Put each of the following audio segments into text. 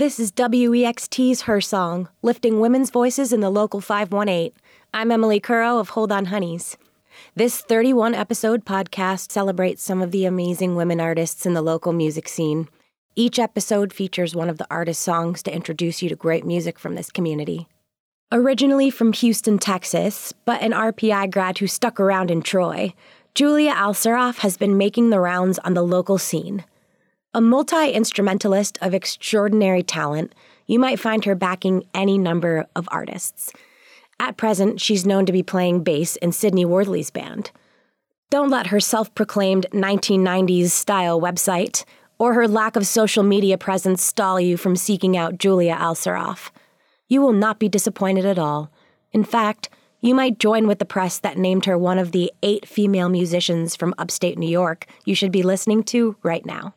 This is WEXT's Her Song, lifting women's voices in the local 518. I'm Emily Curro of Hold On Honeys. This 31 episode podcast celebrates some of the amazing women artists in the local music scene. Each episode features one of the artist's songs to introduce you to great music from this community. Originally from Houston, Texas, but an RPI grad who stuck around in Troy, Julia Alsarraf has been making the rounds on the local scene. A multi instrumentalist of extraordinary talent, you might find her backing any number of artists. At present, she's known to be playing bass in Sydney Worthley's band. Don't let her self proclaimed 1990s style website or her lack of social media presence stall you from seeking out Julia Alsarraf. You will not be disappointed at all. In fact, you might join with the press that named her one of the eight female musicians from upstate New York you should be listening to right now.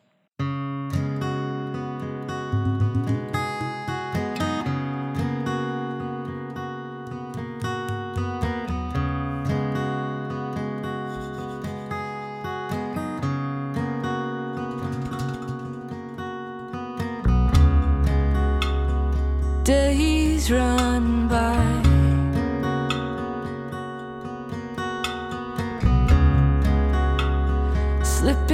Days run by. Slip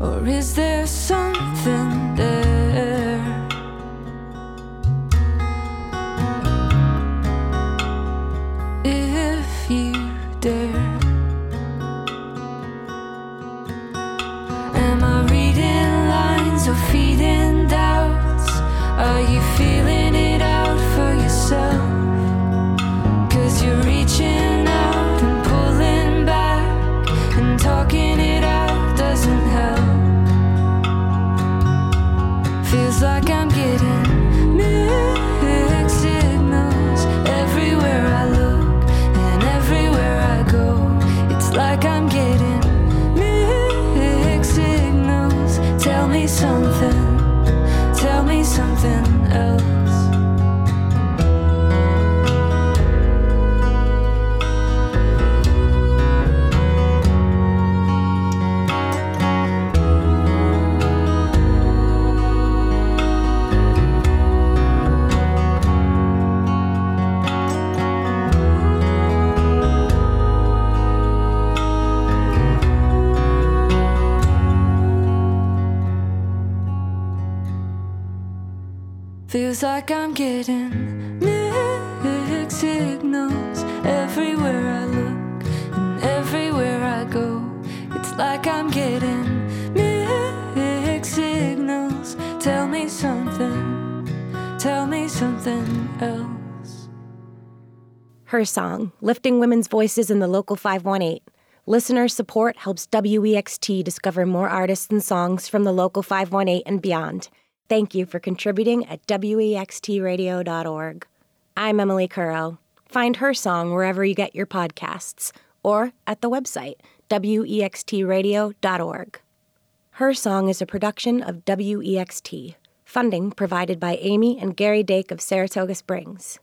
Or is there something there? If you dare. Am I reading lines or feeding doubts? Are you feeling me something, tell me something else. Feels like I'm getting mixed signals everywhere I look and everywhere I go. It's like I'm getting mixed signals. Tell me something, tell me something else. Her song, lifting women's voices in the local 518. Listener support helps WEXT discover more artists and songs from the local 518 and beyond. Thank you for contributing at WEXTradio.org. I'm Emily Curro. Find her song wherever you get your podcasts or at the website, WEXTradio.org. Her Song is a production of WEXT, funding provided by Amy and Gary Dake of Saratoga Springs.